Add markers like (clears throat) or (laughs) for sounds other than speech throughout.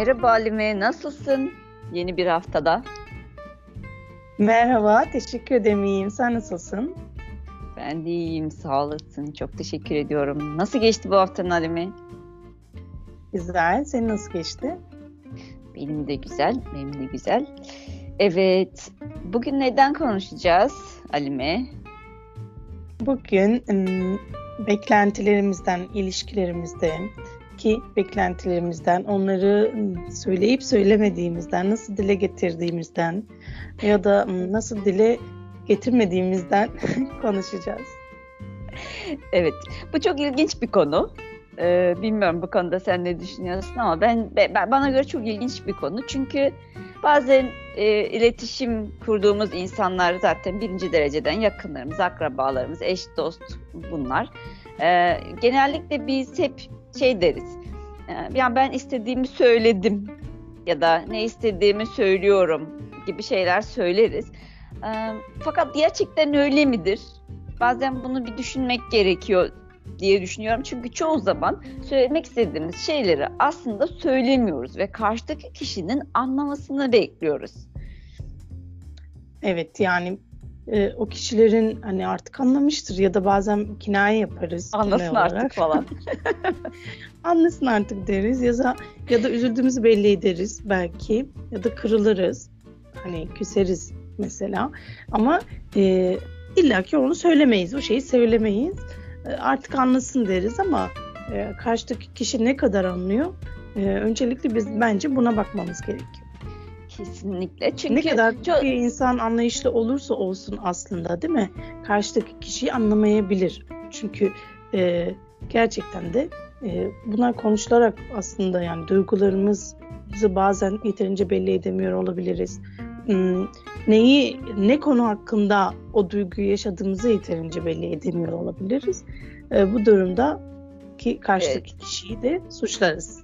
Merhaba Halime, nasılsın? Yeni bir haftada. Merhaba, teşekkür ederim. İyiyim. Sen nasılsın? Ben de iyiyim, sağ olasın. Çok teşekkür ediyorum. Nasıl geçti bu haftanın Halime? Güzel. Senin nasıl geçti? Benim de güzel, benim de güzel. Evet, bugün neden konuşacağız Halime? Bugün beklentilerimizden, ilişkilerimizde ki beklentilerimizden, onları söyleyip söylemediğimizden, nasıl dile getirdiğimizden ya da nasıl dile getirmediğimizden (laughs) konuşacağız. Evet, bu çok ilginç bir konu. Ee, bilmiyorum bu konuda sen ne düşünüyorsun ama ben, ben bana göre çok ilginç bir konu. Çünkü bazen e, iletişim kurduğumuz insanlar zaten birinci dereceden yakınlarımız, akrabalarımız, eş, dost bunlar. Ee, genellikle biz hep şey deriz. E, yani ben istediğimi söyledim ya da ne istediğimi söylüyorum gibi şeyler söyleriz. E, fakat gerçekten öyle midir? Bazen bunu bir düşünmek gerekiyor diye düşünüyorum. Çünkü çoğu zaman söylemek istediğimiz şeyleri aslında söylemiyoruz ve karşıdaki kişinin anlamasını bekliyoruz. Evet yani e, o kişilerin hani artık anlamıştır ya da bazen kinaye yaparız. Anlasın artık falan. (laughs) Anlasın artık deriz ya da, ya da üzüldüğümüzü belli ederiz belki ya da kırılırız. Hani küseriz mesela ama e, illa ki onu söylemeyiz. O şeyi söylemeyiz. E, artık anlasın deriz ama e, karşıdaki kişi ne kadar anlıyor? E, öncelikle biz bence buna bakmamız gerekiyor. Kesinlikle. Çünkü ne kadar çok... bir insan anlayışlı olursa olsun aslında değil mi? Karşıdaki kişiyi anlamayabilir. Çünkü e, gerçekten de e, bunlar konuşularak aslında yani duygularımızı bazen yeterince belli edemiyor olabiliriz. Hmm, neyi ne konu hakkında o duyguyu yaşadığımızı yeterince belli edemiyor olabiliriz. E, bu durumda ki karşıdaki evet. kişiyi de suçlarız.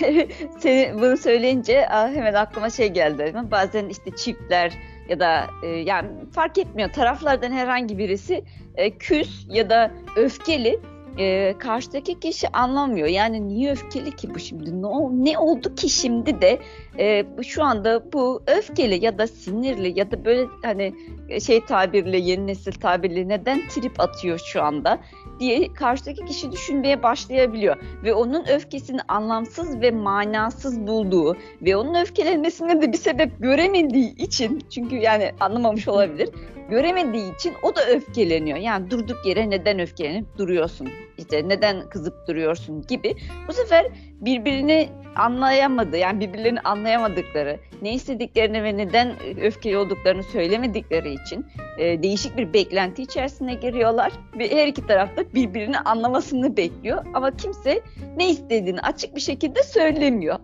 (laughs) Seni bunu söyleyince hemen aklıma şey geldi. Bazen işte çiftler ya da e, yani fark etmiyor taraflardan herhangi birisi e, küs ya da öfkeli e, karşıdaki kişi anlamıyor. Yani niye öfkeli ki bu şimdi? Ne, ne oldu ki şimdi de e, şu anda bu öfkeli ya da sinirli ya da böyle hani şey tabirle yeni nesil tabirle neden trip atıyor şu anda diye karşıdaki kişi düşünmeye başlayabiliyor. Ve onun öfkesini anlamsız ve manasız bulduğu ve onun öfkelenmesine de bir sebep göremediği için çünkü yani anlamamış olabilir göremediği için o da öfkeleniyor. Yani durduk yere neden öfkelenip duruyorsun? İşte neden kızıp duruyorsun gibi. Bu sefer birbirini anlayamadı. Yani birbirlerini anlayamadıkları, ne istediklerini ve neden öfkeli olduklarını söylemedikleri için e, değişik bir beklenti içerisine giriyorlar ve her iki tarafta birbirini anlamasını bekliyor ama kimse ne istediğini açık bir şekilde söylemiyor.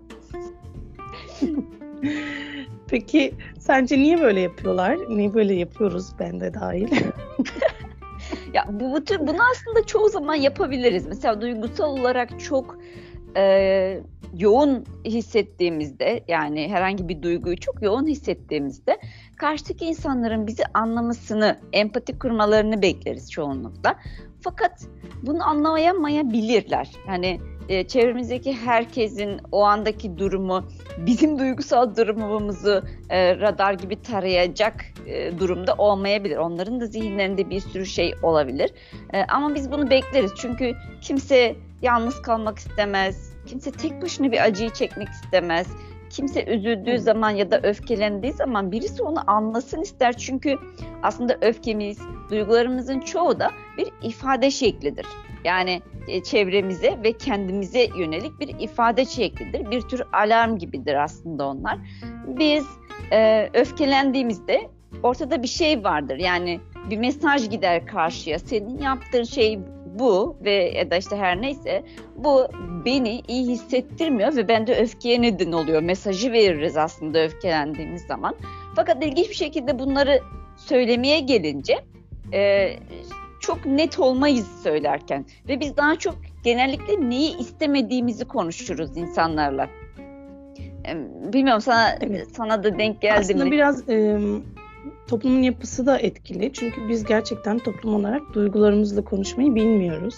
(laughs) Peki sence niye böyle yapıyorlar? Niye böyle yapıyoruz ben de dahil? (laughs) ya bu, bu tür bunu aslında çoğu zaman yapabiliriz. Mesela duygusal olarak çok e, yoğun hissettiğimizde yani herhangi bir duyguyu çok yoğun hissettiğimizde karşıdaki insanların bizi anlamasını, empati kurmalarını bekleriz çoğunlukla. Fakat bunu anlayamayabilirler. Yani e, çevremizdeki herkesin o andaki durumu bizim duygusal durumumuzu e, radar gibi tarayacak e, durumda olmayabilir. Onların da zihinlerinde bir sürü şey olabilir. E, ama biz bunu bekleriz. Çünkü kimse yalnız kalmak istemez. Kimse tek başına bir acıyı çekmek istemez. Kimse üzüldüğü zaman ya da öfkelendiği zaman birisi onu anlasın ister. Çünkü aslında öfkemiz, duygularımızın çoğu da bir ifade şeklidir. Yani e, çevremize ve kendimize yönelik bir ifade şeklidir. Bir tür alarm gibidir aslında onlar. Biz e, öfkelendiğimizde ortada bir şey vardır. Yani bir mesaj gider karşıya. Senin yaptığın şey bu ve ya da işte her neyse bu beni iyi hissettirmiyor ve bende öfkeye neden oluyor. Mesajı veririz aslında öfkelendiğimiz zaman. Fakat ilginç bir şekilde bunları söylemeye gelince e, çok net olmayız söylerken ve biz daha çok genellikle neyi istemediğimizi konuşuruz insanlarla. Bilmiyorum sana evet. sana da denk geldi Aslında mi? biraz e, toplumun yapısı da etkili. Çünkü biz gerçekten toplum olarak duygularımızla konuşmayı bilmiyoruz.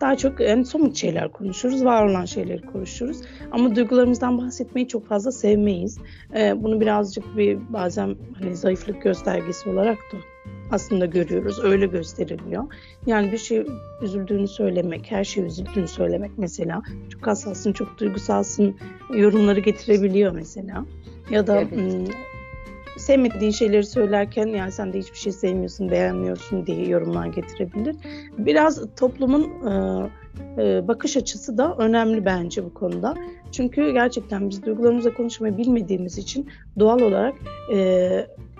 Daha çok yani somut şeyler konuşuruz, var olan şeyleri konuşuruz. Ama duygularımızdan bahsetmeyi çok fazla sevmeyiz. Ee, bunu birazcık bir bazen hani zayıflık göstergesi olarak da aslında görüyoruz. Öyle gösteriliyor. Yani bir şey üzüldüğünü söylemek, her şey üzüldüğünü söylemek mesela. Çok hassassın, çok duygusalsın yorumları getirebiliyor mesela. Ya da evet. Sevmediğin şeyleri söylerken yani sen de hiçbir şey sevmiyorsun, beğenmiyorsun diye yorumlar getirebilir. Biraz toplumun e, e, bakış açısı da önemli bence bu konuda. Çünkü gerçekten biz duygularımızla konuşmayı bilmediğimiz için doğal olarak e,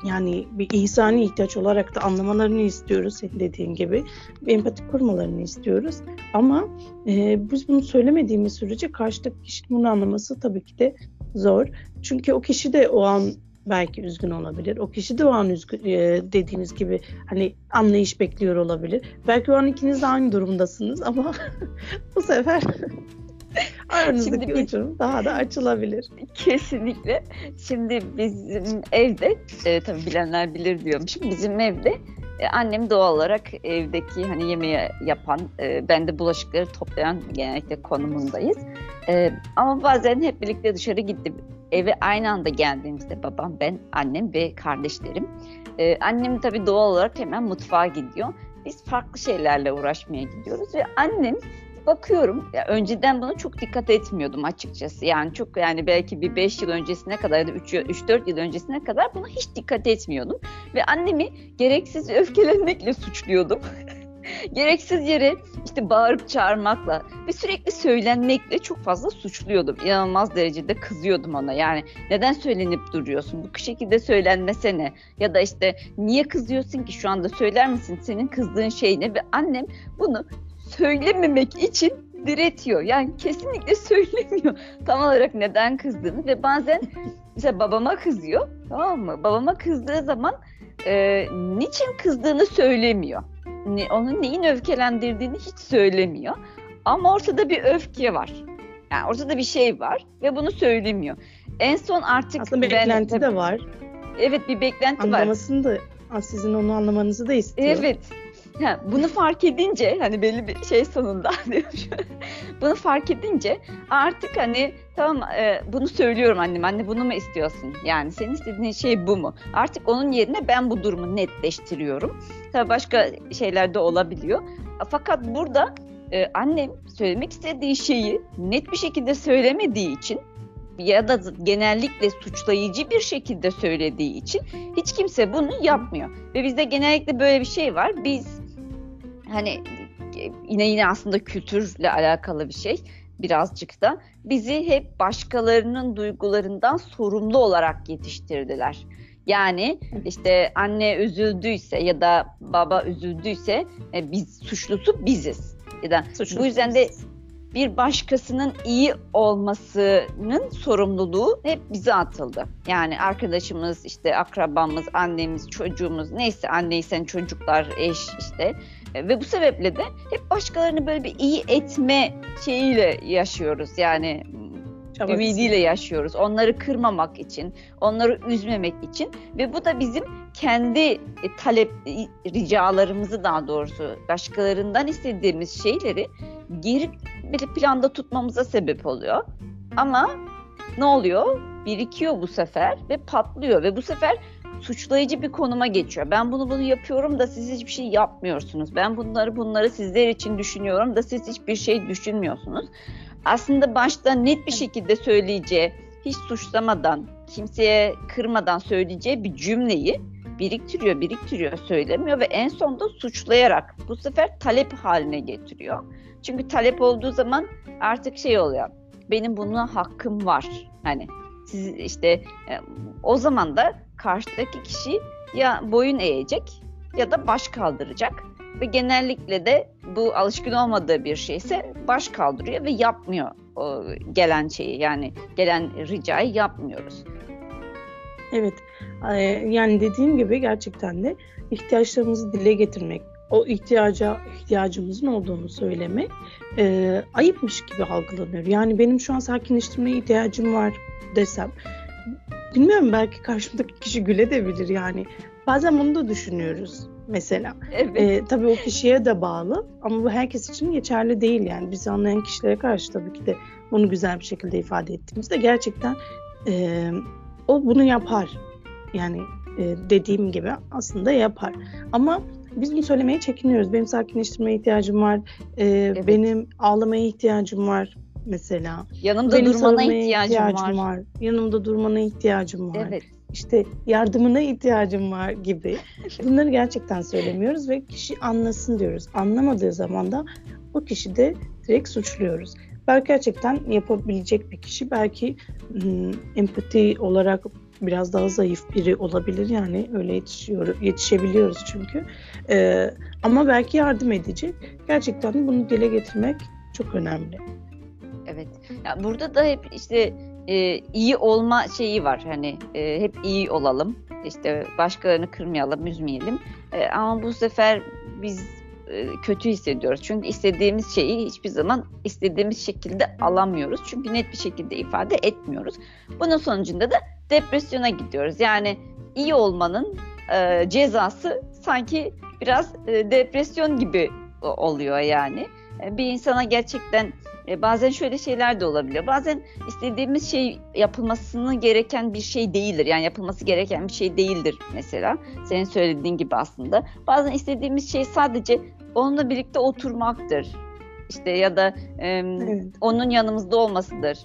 yani bir insani ihtiyaç olarak da anlamalarını istiyoruz senin dediğin gibi. Bir empati kurmalarını istiyoruz. Ama e, biz bunu söylemediğimiz sürece karşıdaki kişinin bunu anlaması tabii ki de zor. Çünkü o kişi de o an belki üzgün olabilir. O kişi de o an üzgün, e, dediğiniz gibi hani anlayış bekliyor olabilir. Belki o an ikiniz de aynı durumdasınız ama (laughs) bu sefer (laughs) aranızdaki Şimdi uçurum daha da açılabilir. Kesinlikle. Şimdi bizim evde e, tabii bilenler bilir diyormuşum. Bizim evde e, annem doğal olarak evdeki hani yemeği yapan, e, ben de bulaşıkları toplayan genellikle konumundayız. E, ama bazen hep birlikte dışarı gidip eve aynı anda geldiğimizde babam, ben, annem ve kardeşlerim. Ee, annem tabii doğal olarak hemen mutfağa gidiyor. Biz farklı şeylerle uğraşmaya gidiyoruz ve annem bakıyorum ya önceden buna çok dikkat etmiyordum açıkçası. Yani çok yani belki bir 5 yıl öncesine kadar ya da 3-4 yıl öncesine kadar buna hiç dikkat etmiyordum. Ve annemi gereksiz öfkelenmekle suçluyordum. (laughs) Gereksiz yere işte bağırıp çağırmakla ve sürekli söylenmekle çok fazla suçluyordum. İnanılmaz derecede kızıyordum ona. Yani neden söylenip duruyorsun? Bu şekilde söylenmesene. Ya da işte niye kızıyorsun ki şu anda söyler misin senin kızdığın şey ne? Ve annem bunu söylememek için diretiyor. Yani kesinlikle (laughs) söylemiyor tam olarak neden kızdığını ve bazen mesela babama kızıyor tamam mı? Babama kızdığı zaman e, niçin kızdığını söylemiyor ne, onun neyin öfkelendirdiğini hiç söylemiyor. Ama ortada bir öfke var. Yani ortada bir şey var ve bunu söylemiyor. En son artık aslında bir ben, beklenti tabii, de var. Evet bir beklenti Anlamasını var. da sizin onu anlamanızı da istiyor. Evet. Ha, bunu fark edince hani belli bir şey sonunda (laughs) bunu fark edince artık hani tamam e, bunu söylüyorum annem anne bunu mu istiyorsun yani senin istediğin şey bu mu artık onun yerine ben bu durumu netleştiriyorum tabii başka şeyler de olabiliyor fakat burada e, annem söylemek istediği şeyi net bir şekilde söylemediği için ya da genellikle suçlayıcı bir şekilde söylediği için hiç kimse bunu yapmıyor. Ve bizde genellikle böyle bir şey var. Biz hani yine yine aslında kültürle alakalı bir şey birazcık da bizi hep başkalarının duygularından sorumlu olarak yetiştirdiler. Yani işte anne üzüldüyse ya da baba üzüldüyse e, biz suçlusu biziz. Ya da Suçlusu bu yüzden de bir başkasının iyi olmasının sorumluluğu hep bize atıldı. Yani arkadaşımız, işte akrabamız, annemiz, çocuğumuz neyse anneysen çocuklar, eş işte e, ve bu sebeple de hep başkalarını böyle bir iyi etme şeyiyle yaşıyoruz. Yani Çabası. ümidiyle yaşıyoruz. Onları kırmamak için, onları üzmemek için ve bu da bizim kendi e, talep ricalarımızı daha doğrusu başkalarından istediğimiz şeyleri geri bir planda tutmamıza sebep oluyor. Ama ne oluyor? Birikiyor bu sefer ve patlıyor ve bu sefer suçlayıcı bir konuma geçiyor. Ben bunu bunu yapıyorum da siz hiçbir şey yapmıyorsunuz. Ben bunları bunları sizler için düşünüyorum da siz hiçbir şey düşünmüyorsunuz. Aslında başta net bir şekilde söyleyeceği, hiç suçlamadan, kimseye kırmadan söyleyeceği bir cümleyi biriktiriyor, biriktiriyor, söylemiyor ve en sonunda suçlayarak bu sefer talep haline getiriyor. Çünkü talep olduğu zaman artık şey oluyor. Benim buna hakkım var. Hani siz işte e, o zaman da karşıdaki kişi ya boyun eğecek ya da baş kaldıracak ve genellikle de bu alışkın olmadığı bir şeyse baş kaldırıyor ve yapmıyor o gelen şeyi yani gelen ricayı yapmıyoruz. Evet yani dediğim gibi gerçekten de ihtiyaçlarımızı dile getirmek, o ihtiyaca ihtiyacımızın olduğunu söylemek e, ayıpmış gibi algılanıyor. Yani benim şu an sakinleştirmeye ihtiyacım var desem bilmiyorum belki karşımdaki kişi güle de bilir yani bazen bunu da düşünüyoruz mesela. Evet. E, tabii o kişiye de bağlı ama bu herkes için geçerli değil yani. Bizi anlayan kişilere karşı tabii ki de bunu güzel bir şekilde ifade ettiğimizde gerçekten e, o bunu yapar. Yani e, dediğim gibi aslında yapar. Ama biz bunu söylemeye çekiniyoruz. Benim sakinleştirmeye ihtiyacım var. E, evet. Benim ağlamaya ihtiyacım var mesela. Yanımda benim durmana ihtiyacım, ihtiyacım var. var. Yanımda durmana ihtiyacım var. Evet. İşte yardımına ihtiyacım var gibi. Bunları gerçekten söylemiyoruz ve kişi anlasın diyoruz. Anlamadığı zaman da o kişi de direkt suçluyoruz. Belki gerçekten yapabilecek bir kişi belki ım, empati olarak biraz daha zayıf biri olabilir yani. Öyle yetişiyor yetişebiliyoruz çünkü. Ee, ama belki yardım edecek. Gerçekten bunu dile getirmek çok önemli. Evet. Ya burada da hep işte e, iyi olma şeyi var. Hani e, hep iyi olalım. İşte başkalarını kırmayalım üzmeyelim. E, ama bu sefer biz e, kötü hissediyoruz. Çünkü istediğimiz şeyi hiçbir zaman istediğimiz şekilde alamıyoruz. Çünkü net bir şekilde ifade etmiyoruz. Bunun sonucunda da depresyona gidiyoruz yani iyi olmanın e, cezası sanki biraz e, depresyon gibi oluyor yani e, bir insana gerçekten e, bazen şöyle şeyler de olabiliyor. Bazen istediğimiz şey yapılmasını gereken bir şey değildir. Yani yapılması gereken bir şey değildir mesela. Senin söylediğin gibi aslında. Bazen istediğimiz şey sadece onunla birlikte oturmaktır. İşte ya da e, evet. onun yanımızda olmasıdır.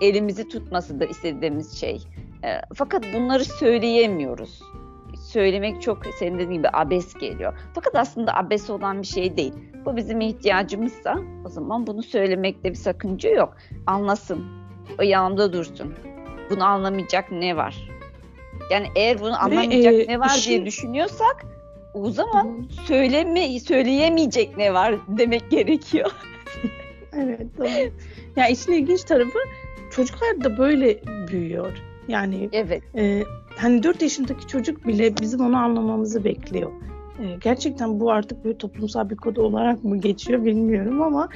Elimizi tutmasıdır istediğimiz şey. E, fakat bunları söyleyemiyoruz söylemek çok senin dediğin gibi abes geliyor. Fakat aslında abes olan bir şey değil. Bu bizim ihtiyacımızsa o zaman bunu söylemekte bir sakınca yok. Anlasın, o yanımda dursun. Bunu anlamayacak ne var? Yani eğer bunu anlamayacak Ve, e, ne var işin... diye düşünüyorsak o zaman söyleme söyleyemeyecek ne var demek gerekiyor. (laughs) evet doğru. Ya işin ilginç tarafı çocuklar da böyle büyüyor. Yani evet. E, hani 4 yaşındaki çocuk bile bizim onu anlamamızı bekliyor. E, gerçekten bu artık bir toplumsal bir kod olarak mı geçiyor bilmiyorum ama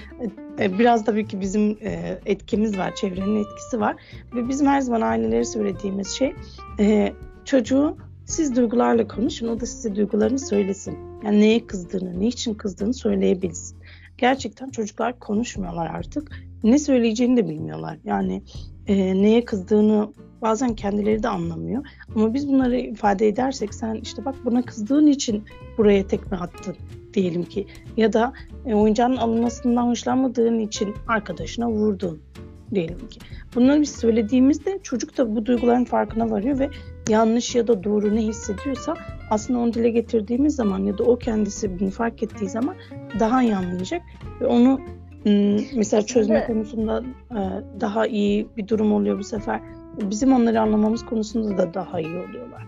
e, biraz tabii ki bizim e, etkimiz var, çevrenin etkisi var. Ve bizim her zaman ailelere söylediğimiz şey e, çocuğu siz duygularla konuşun, o da size duygularını söylesin. Yani neye kızdığını, ne için kızdığını söyleyebilsin. Gerçekten çocuklar konuşmuyorlar artık. Ne söyleyeceğini de bilmiyorlar. Yani e, neye kızdığını bazen kendileri de anlamıyor. Ama biz bunları ifade edersek sen işte bak buna kızdığın için buraya tekme attın diyelim ki. Ya da e, oyuncağın alınmasından hoşlanmadığın için arkadaşına vurdun diyelim ki. Bunları biz söylediğimizde çocuk da bu duyguların farkına varıyor ve yanlış ya da doğru ne hissediyorsa aslında onu dile getirdiğimiz zaman ya da o kendisi bunu fark ettiği zaman daha iyi anlayacak ve onu mesela çözme konusunda e, daha iyi bir durum oluyor bu sefer bizim onları anlamamız konusunda da daha iyi oluyorlar.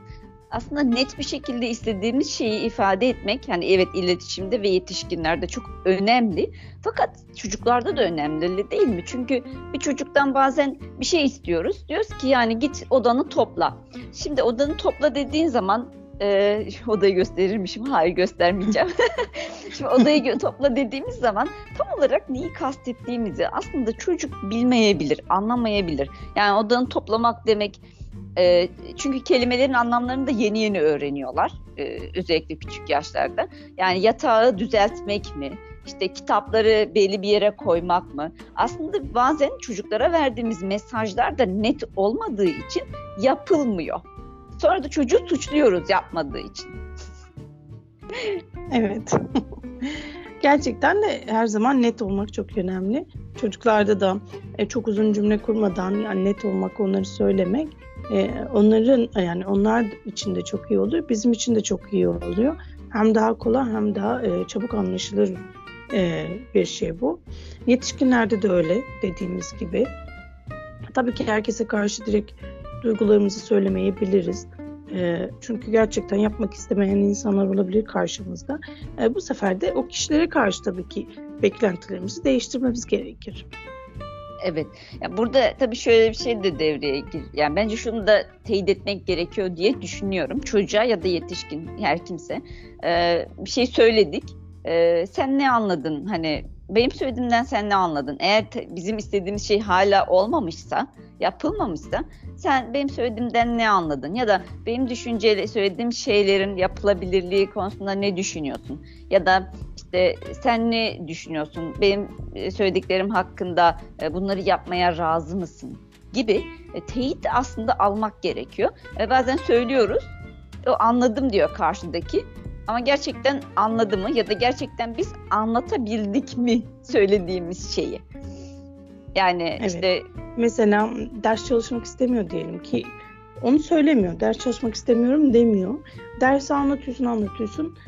Aslında net bir şekilde istediğimiz şeyi ifade etmek yani evet iletişimde ve yetişkinlerde çok önemli. Fakat çocuklarda da önemli değil mi? Çünkü bir çocuktan bazen bir şey istiyoruz. Diyoruz ki yani git odanı topla. Şimdi odanı topla dediğin zaman e, odayı gösterirmişim. Hayır göstermeyeceğim. (laughs) Şimdi odayı topla dediğimiz zaman tam olarak neyi kastettiğimizi aslında çocuk bilmeyebilir, anlamayabilir. Yani odanı toplamak demek e, çünkü kelimelerin anlamlarını da yeni yeni öğreniyorlar. E, özellikle küçük yaşlarda. Yani yatağı düzeltmek mi? İşte kitapları belli bir yere koymak mı? Aslında bazen çocuklara verdiğimiz mesajlar da net olmadığı için yapılmıyor. Sonra da çocuğu suçluyoruz yapmadığı için. evet. Gerçekten de her zaman net olmak çok önemli. Çocuklarda da e, çok uzun cümle kurmadan yani net olmak, onları söylemek e, onların yani onlar için de çok iyi oluyor. Bizim için de çok iyi oluyor. Hem daha kolay hem daha e, çabuk anlaşılır e, bir şey bu. Yetişkinlerde de öyle dediğimiz gibi. Tabii ki herkese karşı direkt duygularımızı söylemeyebiliriz. E, çünkü gerçekten yapmak istemeyen insanlar olabilir karşımızda. E, bu sefer de o kişilere karşı tabii ki beklentilerimizi değiştirmemiz gerekir. Evet. Ya burada tabii şöyle bir şey de devreye gir. Yani bence şunu da teyit etmek gerekiyor diye düşünüyorum. Çocuğa ya da yetişkin her kimse e, bir şey söyledik. Sen ne anladın? Hani benim söylediğimden sen ne anladın? Eğer te, bizim istediğimiz şey hala olmamışsa, yapılmamışsa sen benim söylediğimden ne anladın? Ya da benim düşünceyle söylediğim şeylerin yapılabilirliği konusunda ne düşünüyorsun? Ya da işte sen ne düşünüyorsun? Benim e, söylediklerim hakkında e, bunları yapmaya razı mısın? Gibi e, teyit aslında almak gerekiyor. Bazen söylüyoruz, o anladım diyor karşıdaki. Ama gerçekten anladı mı ya da gerçekten biz anlatabildik mi (laughs) söylediğimiz şeyi? Yani evet. işte mesela ders çalışmak istemiyor diyelim ki onu söylemiyor. Ders çalışmak istemiyorum demiyor. Dersi anlatıyorsun anlatıyorsun.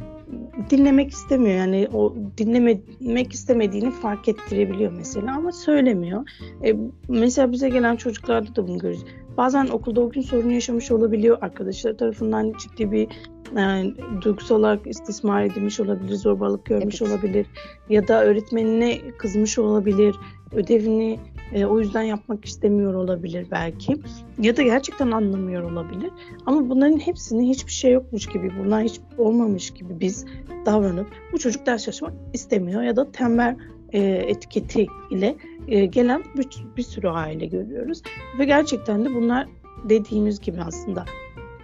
Dinlemek istemiyor. Yani o dinlemek istemediğini fark ettirebiliyor mesela ama söylemiyor. E, mesela bize gelen çocuklarda da bunu görüyoruz. Bazen okulda o gün sorun yaşamış olabiliyor. Arkadaşlar tarafından ciddi bir yani, duygusal olarak istismar edilmiş olabilir, zorbalık görmüş evet. olabilir ya da öğretmenine kızmış olabilir, ödevini e, o yüzden yapmak istemiyor olabilir belki ya da gerçekten anlamıyor olabilir. Ama bunların hepsini hiçbir şey yokmuş gibi, bunlar hiç olmamış gibi biz davranıp bu çocuk ders çalışmak istemiyor ya da tembel e, etiketi ile e, gelen bir, bir sürü aile görüyoruz. Ve gerçekten de bunlar dediğimiz gibi aslında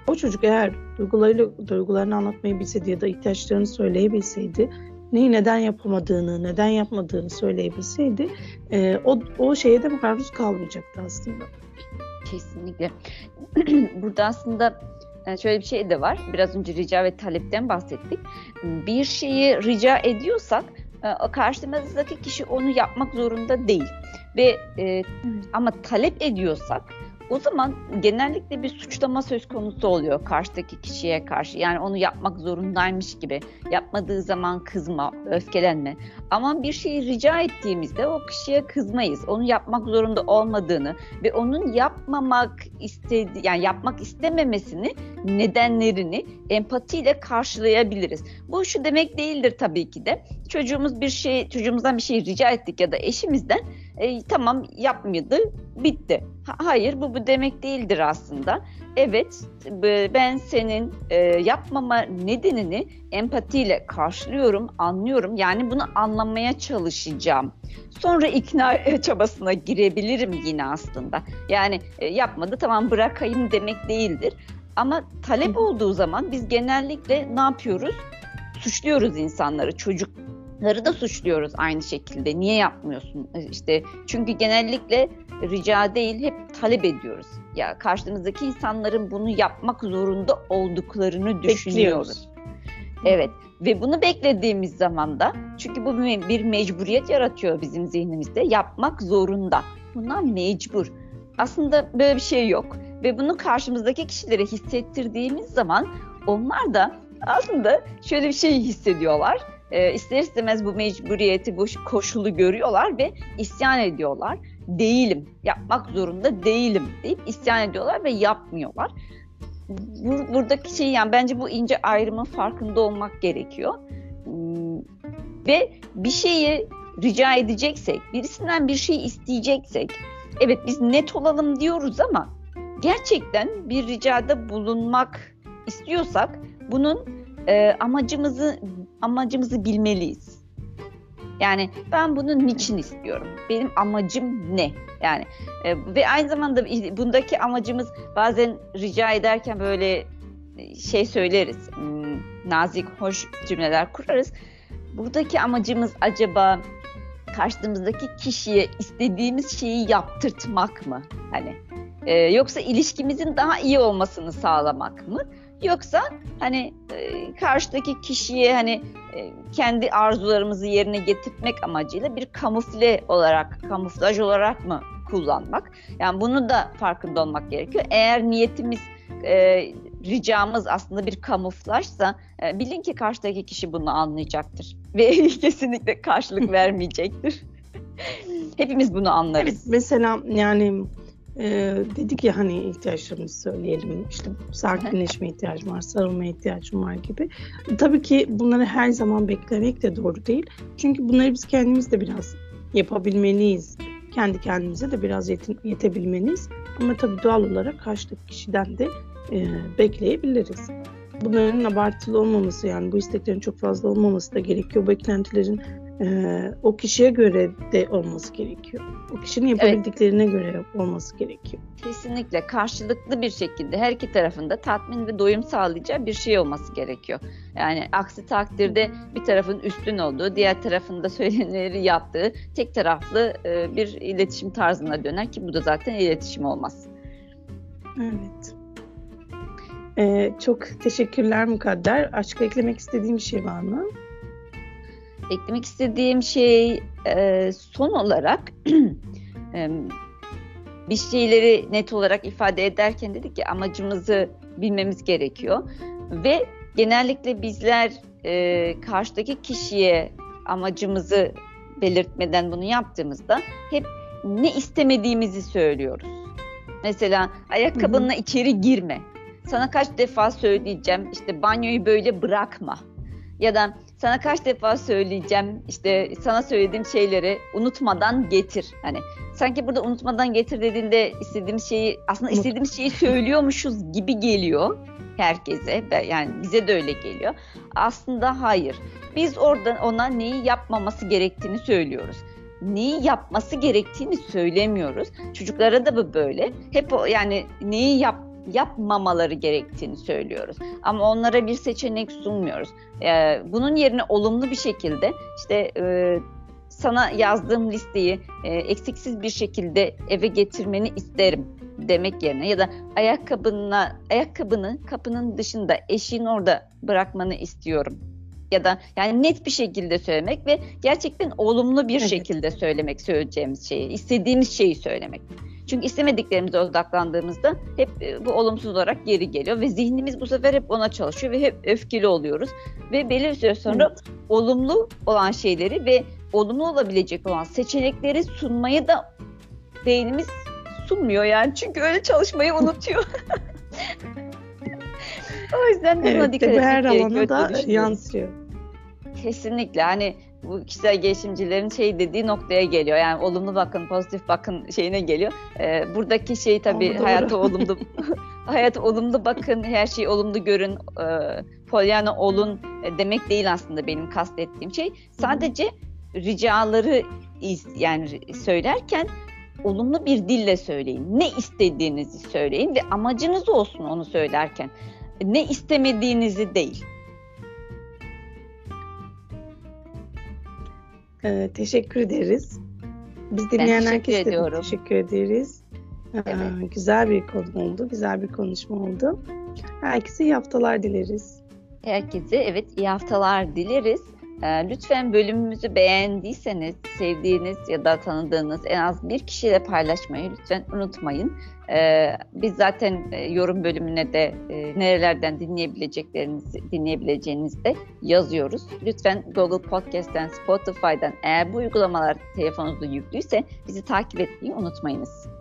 o çocuk eğer duygularıyla, duygularını anlatmayı bilseydi ya da ihtiyaçlarını söyleyebilseydi neyi neden yapamadığını, neden yapmadığını söyleyebilseydi e, o, o şeye de maruz kalmayacaktı aslında. Kesinlikle. (clears throat) Burada aslında e, şöyle bir şey de var. Biraz önce rica ve talepten bahsettik. Bir şeyi rica ediyorsak e, karşımızdaki kişi onu yapmak zorunda değil. Ve e, ama talep ediyorsak o zaman genellikle bir suçlama söz konusu oluyor karşıdaki kişiye karşı. Yani onu yapmak zorundaymış gibi. Yapmadığı zaman kızma, öfkelenme. Ama bir şeyi rica ettiğimizde o kişiye kızmayız. Onu yapmak zorunda olmadığını ve onun yapmamak istedi yani yapmak istememesini nedenlerini empatiyle karşılayabiliriz. Bu şu demek değildir tabii ki de. Çocuğumuz bir şey çocuğumuzdan bir şey rica ettik ya da eşimizden e, tamam yapmıyordu, bitti. Ha, hayır bu bu demek değildir aslında. Evet ben senin e, yapmama nedenini empatiyle karşılıyorum, anlıyorum. Yani bunu anlamaya çalışacağım. Sonra ikna çabasına girebilirim yine aslında. Yani e, yapmadı tamam bırakayım demek değildir. Ama talep olduğu zaman biz genellikle ne yapıyoruz? Suçluyoruz insanları, çocuk Ları da suçluyoruz aynı şekilde. Niye yapmıyorsun? E, işte çünkü genellikle rica değil hep talep ediyoruz. Ya karşımızdaki insanların bunu yapmak zorunda olduklarını düşünüyoruz. Evet ve bunu beklediğimiz zaman da çünkü bu bir mecburiyet yaratıyor bizim zihnimizde. Yapmak zorunda. Buna mecbur. Aslında böyle bir şey yok ve bunu karşımızdaki kişilere hissettirdiğimiz zaman onlar da aslında şöyle bir şey hissediyorlar e, ister istemez bu mecburiyeti, bu koşulu görüyorlar ve isyan ediyorlar. Değilim, yapmak zorunda değilim deyip isyan ediyorlar ve yapmıyorlar. Bur buradaki şey yani bence bu ince ayrımın farkında olmak gerekiyor. Hmm, ve bir şeyi rica edeceksek, birisinden bir şey isteyeceksek, evet biz net olalım diyoruz ama gerçekten bir ricada bulunmak istiyorsak bunun e, amacımızı amacımızı bilmeliyiz. Yani ben bunu niçin istiyorum? Benim amacım ne? Yani e, ve aynı zamanda bundaki amacımız bazen rica ederken böyle e, şey söyleriz. Hmm, nazik, hoş cümleler kurarız. Buradaki amacımız acaba karşımızdaki kişiye istediğimiz şeyi yaptırtmak mı? Hani e, yoksa ilişkimizin daha iyi olmasını sağlamak mı? Yoksa hani e, karşıdaki kişiye hani e, kendi arzularımızı yerine getirmek amacıyla bir kamufle olarak, kamuflaj olarak mı kullanmak? Yani bunu da farkında olmak gerekiyor. Eğer niyetimiz e, ricamız aslında bir kamuflajsa e, bilin ki karşıdaki kişi bunu anlayacaktır (laughs) ve kesinlikle karşılık (laughs) vermeyecektir. (laughs) Hepimiz bunu anlarız. Evet, mesela yani e, dedik ya hani ihtiyaçlarımızı söyleyelim işte sakinleşme ihtiyacım var, sarılma ihtiyacım var gibi. Tabii ki bunları her zaman beklemek de doğru değil. Çünkü bunları biz kendimiz de biraz yapabilmeliyiz. Kendi kendimize de biraz yetin, yetebilmeliyiz. Ama tabii doğal olarak karşıdaki kişiden de e, bekleyebiliriz. Bunların abartılı olmaması yani bu isteklerin çok fazla olmaması da gerekiyor. Beklentilerin e, o kişiye göre de olması gerekiyor. O kişinin yapabildiklerine evet. göre olması gerekiyor. Kesinlikle karşılıklı bir şekilde her iki tarafında tatmin ve doyum sağlayacağı bir şey olması gerekiyor. Yani aksi takdirde bir tarafın üstün olduğu, diğer tarafında (laughs) söylenenleri yaptığı tek taraflı e, bir iletişim tarzına döner ki bu da zaten iletişim olmaz. Evet. Ee, çok teşekkürler Mukadder. Aşka eklemek istediğim bir şey var mı? Eklemek istediğim şey e, son olarak (clears throat) e, bir şeyleri net olarak ifade ederken dedik ki amacımızı bilmemiz gerekiyor ve genellikle bizler e, karşıdaki kişiye amacımızı belirtmeden bunu yaptığımızda hep ne istemediğimizi söylüyoruz. Mesela ayakkabınla içeri girme. Sana kaç defa söyleyeceğim işte banyoyu böyle bırakma. Ya da sana kaç defa söyleyeceğim işte sana söylediğim şeyleri unutmadan getir. Hani sanki burada unutmadan getir dediğinde istediğim şeyi aslında istediğimiz şeyi söylüyormuşuz gibi geliyor herkese. Yani bize de öyle geliyor. Aslında hayır. Biz oradan ona neyi yapmaması gerektiğini söylüyoruz neyi yapması gerektiğini söylemiyoruz. Çocuklara da bu böyle. Hep o yani neyi yap yapmamaları gerektiğini söylüyoruz. Ama onlara bir seçenek sunmuyoruz. Ee, bunun yerine olumlu bir şekilde işte e, sana yazdığım listeyi e, eksiksiz bir şekilde eve getirmeni isterim demek yerine ya da ayakkabına ayakkabını kapının dışında eşin orada bırakmanı istiyorum ya da yani net bir şekilde söylemek ve gerçekten olumlu bir evet. şekilde söylemek söyleyeceğimiz şeyi, istediğimiz şeyi söylemek. Çünkü istemediklerimize odaklandığımızda hep e, bu olumsuz olarak geri geliyor ve zihnimiz bu sefer hep ona çalışıyor ve hep öfkeli oluyoruz. Ve belli bir süre sonra evet. olumlu olan şeyleri ve olumlu olabilecek olan seçenekleri sunmayı da beynimiz sunmuyor yani. Çünkü öyle çalışmayı unutuyor. (laughs) o yüzden de evet, buna dikkat etmek gerekiyor. Her alana da yansıyor. Kesinlikle hani bu kişisel gelişimcilerin şey dediği noktaya geliyor. Yani olumlu bakın, pozitif bakın şeyine geliyor. Ee, buradaki şey tabii Doğru. hayata olumlu (laughs) hayat olumlu bakın, her şeyi olumlu görün, e, polyana olun e, demek değil aslında benim kastettiğim şey. Sadece ricaları yani söylerken olumlu bir dille söyleyin. Ne istediğinizi söyleyin ve amacınız olsun onu söylerken. Ne istemediğinizi değil. Ee, teşekkür ederiz. Biz dinleyen herkese de teşekkür ederiz. Ee, evet. güzel bir konu oldu. Güzel bir konuşma oldu. Herkese iyi haftalar dileriz. Herkese evet iyi haftalar dileriz. Ee, lütfen bölümümüzü beğendiyseniz, sevdiğiniz ya da tanıdığınız en az bir kişiyle paylaşmayı lütfen unutmayın. Ee, biz zaten e, yorum bölümüne de e, nerelerden dinleyebileceklerinizi, dinleyebileceğinizi de yazıyoruz. Lütfen Google Podcast'ten, Spotify'dan eğer bu uygulamalar telefonunuzda yüklüyse bizi takip etmeyi unutmayınız.